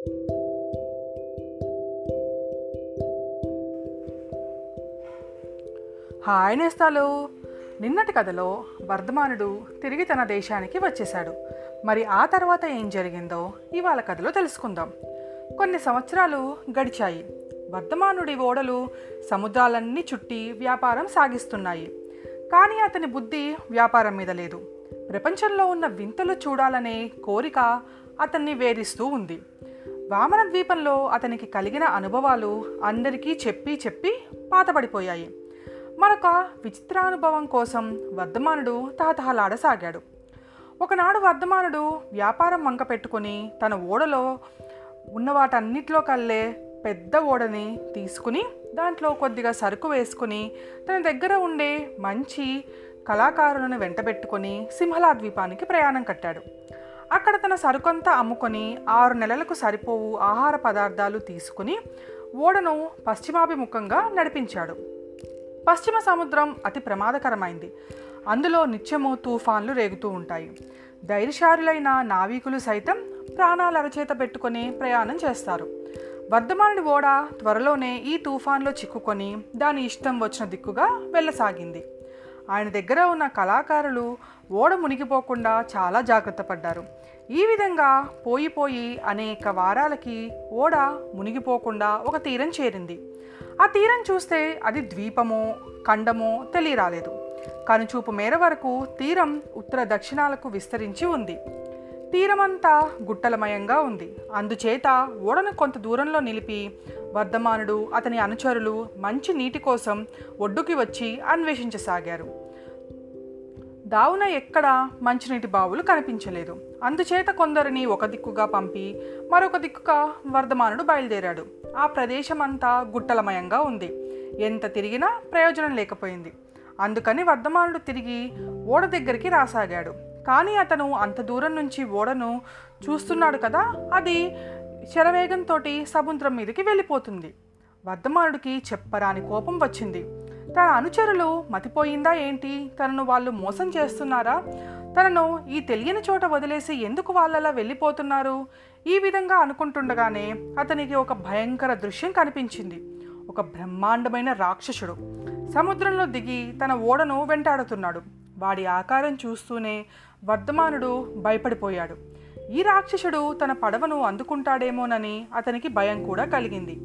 Hi నేస్తాలు. నిన్నటి కథలో వర్ధమానుడు తిరిగి తన దేశానికి వచ్చేశాడు. మరి ఆ తర్వాత ఏం జరిగిందో ఇవాళ కథలో తెలుసుకుందాం. కొన్ని సంవత్సరాలు గడిచాయి. వర్ధమానుడి ఓడలు సముద్రాలన్నీ చుట్టి వ్యాపారం సాగిస్తున్నాయి. కానీ అతని బుద్ధి వ్యాపారం మీద లేదు. ప్రపంచంలో ఉన్న వింతలు చూడాలనే కోరిక అతన్ని వేధిస్తూ ఉంది. వామన ద్వీపంలో అతనికి కలిగిన అనుభవాలు అందరికీ చెప్పి చెప్పి పాతపడిపోయాయి మరొక విచిత్రానుభవం కోసం వర్ధమానుడు తహతహలాడసాగాడు. ఒకనాడు వర్ధమానుడు వ్యాపారం వంక పెట్టుకుని తన ఓడలో ఉన్న వాటన్నిటిలో కల్లే పెద్ద ఓడని తీసుకుని దాంట్లో కొద్దిగా సరుకు వేసుకుని తన దగ్గర ఉండే మంచి కళాకారులను వెంటబెట్టుకొని సింహలా ద్వీపానికి ప్రయాణం కట్టాడు. అక్కడ తన సరుకంతా అమ్ముకొని ఆరు నెలలకు సరిపోవు ఆహార పదార్థాలు తీసుకుని ఓడను పశ్చిమాభిముఖంగా నడిపించాడు. పశ్చిమ సముద్రం అతి ప్రమాదకరమైంది. అందులో నిత్యము తుఫాన్లు రేగుతూ ఉంటాయి. ధైర్యశారులైన నావికులు సైతం ప్రాణాలు అరచేత పెట్టుకొని ప్రయాణం చేస్తారు. వర్ధమానుడి ఓడ త్వరలోనే ఈ తుఫాన్లో చిక్కుకొని దాని ఇష్టం వచ్చిన దిక్కుగా వెళ్ళసాగింది. ఆయన దగ్గర ఉన్న కళాకారులు ఓడ మునిగిపోకుండా చాలా జాగ్రత్త పడ్డారు. ఈ విధంగా పోయిపోయి అనేక వారాలకి ఓడ మునిగిపోకుండా ఒక తీరం చేరింది. ఆ తీరం చూస్తే అది ద్వీపమో ఖండమో తెలియరాలేదు. కనుచూపు మేర వరకు తీరం ఉత్తర దక్షిణాలకు విస్తరించి ఉంది. తీరమంతా గుట్టలమయంగా ఉంది. అందుచేత ఓడను కొంత దూరంలో నిలిపి వర్ధమానుడు అతని అనుచరులు మంచి నీటి కోసం ఒడ్డుకి వచ్చి అన్వేషించసాగారు. దావున ఎక్కడా మంచినీటి బావులు కనిపించలేదు. అందుచేత కొందరిని ఒక దిక్కుగా పంపి మరొక దిక్కుగా వర్ధమానుడు బయలుదేరాడు. ఆ ప్రదేశం అంతా గుట్టలమయంగా ఉంది. ఎంత తిరిగినా ప్రయోజనం లేకపోయింది. అందుకని వర్ధమానుడు తిరిగి ఓడ దగ్గరికి రాసాగాడు. కానీ అతను అంత దూరం నుంచి ఓడను చూస్తున్నాడు కదా అది శరవేగంతో సముద్రం మీదకి వెళ్ళిపోతుంది. వర్ధమానుడికి చెప్పరాని కోపం వచ్చింది. తన అనుచరులు మతిపోయిందా ఏంటి? తనను వాళ్ళు మోసం చేస్తున్నారా? తనను ఈ తెలియని చోట వదిలేసి ఎందుకు వాళ్ళలా వెళ్ళిపోతున్నారు? ఈ విధంగా అనుకుంటుండగానే అతనికి ఒక భయంకర దృశ్యం కనిపించింది. ఒక బ్రహ్మాండమైన రాక్షసుడు సముద్రంలో దిగి తన ఓడను వెంటాడుతున్నాడు. వాడి ఆకారం చూస్తూనే వర్ధమానుడు భయపడిపోయాడు. ఈ రాక్షసుడు తన పడవను అందుకుంటాడేమోనని అతనికి భయం కూడా కలిగింది.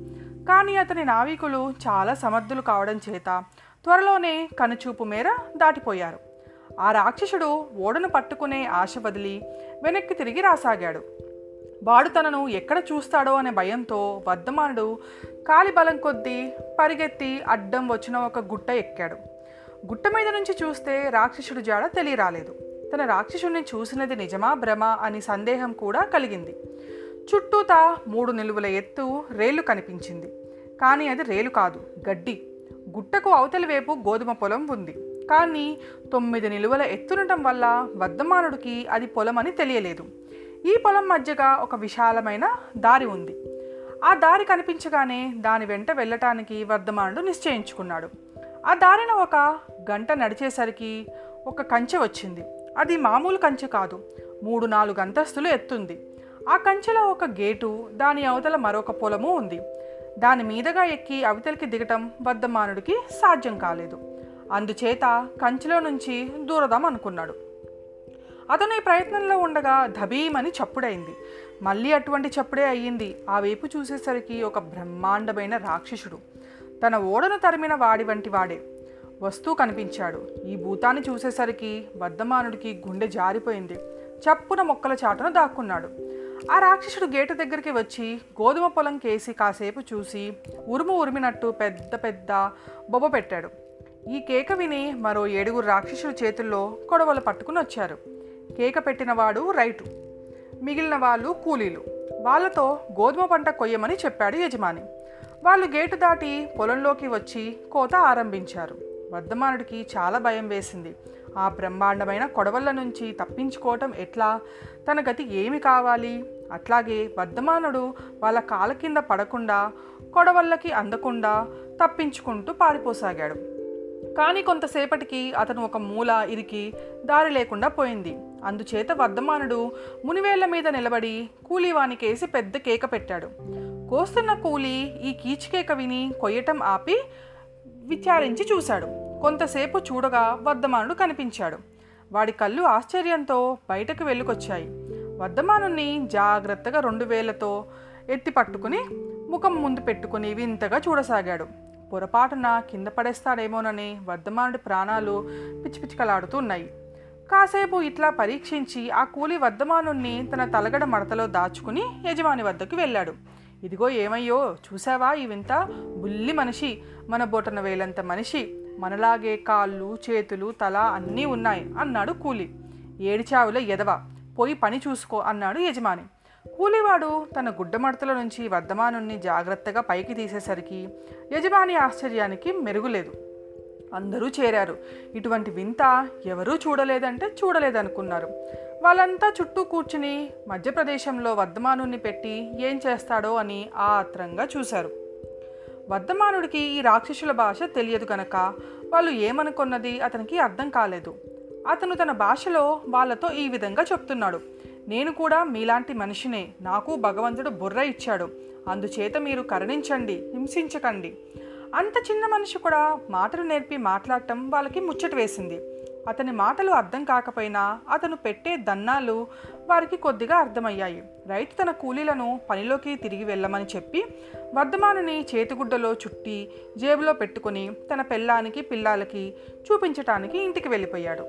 కానీ అతని నావికులు చాలా సమర్థులు కావడం చేత త్వరలోనే కనుచూపు మేర దాటిపోయారు. ఆ రాక్షసుడు ఓడను పట్టుకునే ఆశ వదిలి వెనక్కి తిరిగి రాసాగాడు. వాడు తనను ఎక్కడ చూస్తాడో అనే భయంతో వర్ధమానుడు కాలిబలం కొద్దీ పరిగెత్తి అడ్డం వచ్చిన ఒక గుట్ట ఎక్కాడు. గుట్ట మీద నుంచి చూస్తే రాక్షసుడు జాడ తెలియరాలేదు. తన రాక్షసుడిని చూసినది నిజమా భ్రమ అని సందేహం కూడా కలిగింది. చుట్టూతా మూడు నిలువుల ఎత్తు రేలు కనిపించింది. కానీ అది రేలు కాదు గడ్డి. గుట్టకు అవతలి వైపు గోధుమ పొలం ఉంది. కానీ తొమ్మిది నిలువల ఎత్తుండటం వల్ల వర్ధమానుడికి అది పొలం అని తెలియలేదు. ఈ పొలం మధ్యగా ఒక విశాలమైన దారి ఉంది. ఆ దారి కనిపించగానే దాని వెంట వెళ్ళటానికి వర్ధమానుడు నిశ్చయించుకున్నాడు. ఆ దారిన ఒక గంట నడిచేసరికి ఒక కంచె వచ్చింది. అది మామూలు కంచె కాదు మూడు నాలుగు అంతస్తులు ఎత్తుంది. ఆ కంచెలో ఒక గేటు దాని అవతల మరొక పొలము ఉంది. దాని మీదగా ఎక్కి అవతలికి దిగటం బద్దమానుడికి సాధ్యం కాలేదు. అందుచేత కంచెలో నుంచి దూరదాం అనుకున్నాడు. అతను ఈ ప్రయత్నంలో ఉండగా ధబీమని చప్పుడైంది. మళ్ళీ అటువంటి చప్పుడే అయ్యింది. ఆ వైపు చూసేసరికి ఒక బ్రహ్మాండమైన రాక్షసుడు. తన ఓడను తరిమిన వాడి వంటి వాడే. వస్తూ కనిపించాడు. ఈ భూతాన్ని చూసేసరికి బద్దమానుడికి గుండె జారిపోయింది. చప్పున మొక్కల చాటును దాక్కున్నాడు. ఆ రాక్షసుడు గేటు దగ్గరికి వచ్చి గోధుమ పొలం కేసి కాసేపు చూసి ఉరుము ఉరిమినట్టు పెద్ద పెద్ద బొబ్బ పెట్టాడు. ఈ కేక విని మరో ఏడుగురు రాక్షసుల చేతుల్లో కొడవలు పట్టుకుని వచ్చారు. కేక పెట్టినవాడు రైటు మిగిలిన వాళ్ళు కూలీలు. వాళ్ళతో గోధుమ పంట కొయ్యమని చెప్పాడు యజమాని. వాళ్ళు గేటు దాటి పొలంలోకి వచ్చి కోత ఆరంభించారు. వర్ధమానుడికి చాలా భయం వేసింది. ఆ బ్రహ్మాండమైన కొడవళ్ళ నుంచి తప్పించుకోవటం ఎట్లా? తన గతి ఏమి కావాలి? అట్లాగే వర్ధమానుడు వాళ్ళ కాళ్ళ కింద పడకుండా కొడవళ్ళకి అందకుండా తప్పించుకుంటూ పారిపోసాగాడు. కానీ కొంతసేపటికి అతను ఒక మూల ఇరికి దారి లేకుండా పోయింది. అందుచేత వర్ధమానుడు మునివేళ్ళ మీద నిలబడి కూలీవానికేసి పెద్ద కేక పెట్టాడు. కోస్తున్న కూలి ఈ కీచుకేక విని కొయ్యటం ఆపి విచారించి చూశాడు. కొంతసేపు చూడగా వర్ధమానుడు కనిపించాడు. వాడి కళ్ళు ఆశ్చర్యంతో బయటకు వెళ్ళుకొచ్చాయి. వర్ధమానుని జాగ్రత్తగా రెండు వేలతో ఎత్తి పట్టుకుని ముఖం ముందు పెట్టుకుని వింతగా చూడసాగాడు. పొరపాటున కింద పడేస్తాడేమోనని వర్ధమానుడి ప్రాణాలు పిచ్చిపిచ్చికలాడుతూ ఉన్నాయి. కాసేపు ఇట్లా పరీక్షించి ఆ కూలి వర్ధమానుణ్ణి తన తలగడ మడతలో దాచుకుని యజమాని వద్దకు వెళ్ళాడు. ఇదిగో ఏమయ్యో చూసావా ఈ వింత? బుల్లి మనిషి మన బొటన వేలంత మనిషి. మనలాగే కాళ్ళు చేతులు తల అన్నీ ఉన్నాయి అన్నాడు కూలి. ఏడిచావుల ఎదవ పోయి పని చూసుకో అన్నాడు యజమాని. కూలివాడు తన గుడ్డమడతల నుంచి వర్ధమానుణ్ణి జాగ్రత్తగా పైకి తీసేసరికి యజమాని ఆశ్చర్యానికి మెరుగులేదు. అందరూ చేరారు. ఇటువంటి వింత ఎవరూ చూడలేదంటే చూడలేదనుకున్నారు. వాళ్ళంతా చుట్టూ కూర్చుని మధ్యప్రదేశంలో వర్ధమానుణ్ణి పెట్టి ఏం చేస్తాడో అని ఆత్రంగా చూశారు. వర్ధమానుడికి ఈ రాక్షసుల భాష తెలియదు గనక వాళ్ళు ఏమనుకున్నది అతనికి అర్థం కాలేదు. అతను తన భాషలో వాళ్ళతో ఈ విధంగా చెప్తున్నాడు. నేను కూడా మీలాంటి మనిషినే నాకు భగవంతుడు బుర్ర ఇచ్చాడు. అందుచేత మీరు కరుణించండి హింసించకండి. అంత చిన్న మనిషి కూడా మాటలు నేర్పి మాట్లాడటం వాళ్ళకి ముచ్చట వేసింది. అతని మాటలు అర్థం కాకపోయినా అతను పెట్టే దన్నాలు వారికి కొద్దిగా అర్థమయ్యాయి. రైతు తన కూలీలను పనిలోకి తిరిగి వెళ్ళమని చెప్పి వర్ధమానుని చేతిగుడ్డలో చుట్టి జేబులో పెట్టుకుని తన పెళ్ళానికి పిల్లాలకి చూపించటానికి ఇంటికి వెళ్ళిపోయాడు.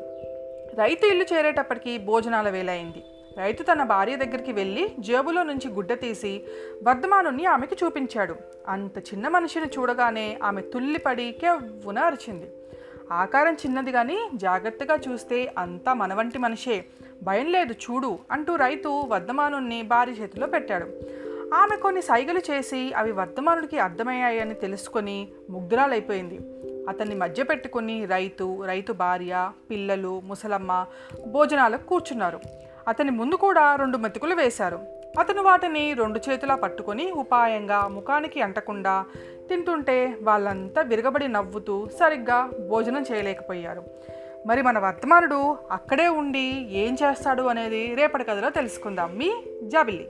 రైతు ఇల్లు చేరేటప్పటికి భోజనాల వేలైంది. రైతు తన భార్య దగ్గరికి వెళ్ళి జేబులో నుంచి గుడ్డ తీసి వర్ధమానుని ఆమెకి చూపించాడు. అంత చిన్న మనిషిని చూడగానే ఆమె తుల్లిపడి కెవ్వున అరిచింది. ఆకారం చిన్నది కానీ జాగ్రత్తగా చూస్తే అంతా మన వంటి మనిషే. భయం లేదు చూడు అంటూ రైతు వర్ధమానుణ్ణి భార్య చేతిలో పెట్టాడు. ఆమె కొన్ని సైగలు చేసి అవి వర్ధమానుడికి అర్థమయ్యాయని తెలుసుకొని ముగ్ధురాలైపోయింది. అతన్ని మధ్య పెట్టుకుని రైతు రైతు భార్య పిల్లలు ముసలమ్మ భోజనాలకు కూర్చున్నారు. అతని ముందు కూడా రెండు మెతుకులు వేశారు. అతను వాటిని రెండు చేతులా పట్టుకొని ఉపాయంగా ముఖానికి అంటకుండా తింటుంటే వాళ్ళంతా విరగబడి నవ్వుతూ సరిగ్గా భోజనం చేయలేకపోయారు. మరి మన వర్తమానుడు అక్కడే ఉండి ఏం చేస్తాడు అనేది రేపటి కథలో తెలుసుకుందాం. మీ జాబిల్లి.